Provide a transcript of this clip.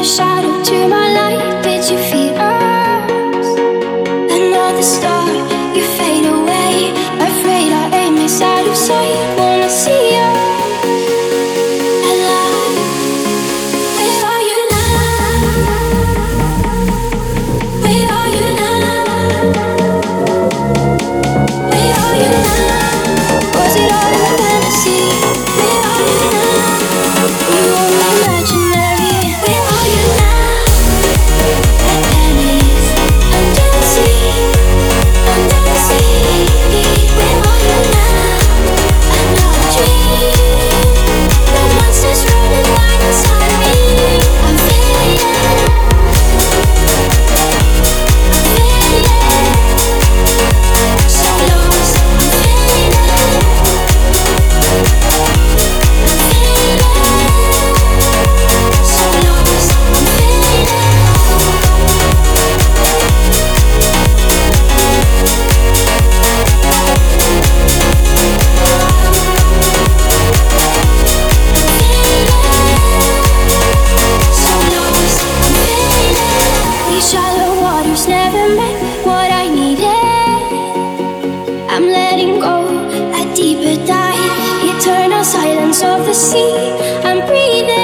the shadow to my sounds of the sea. I'm breathing.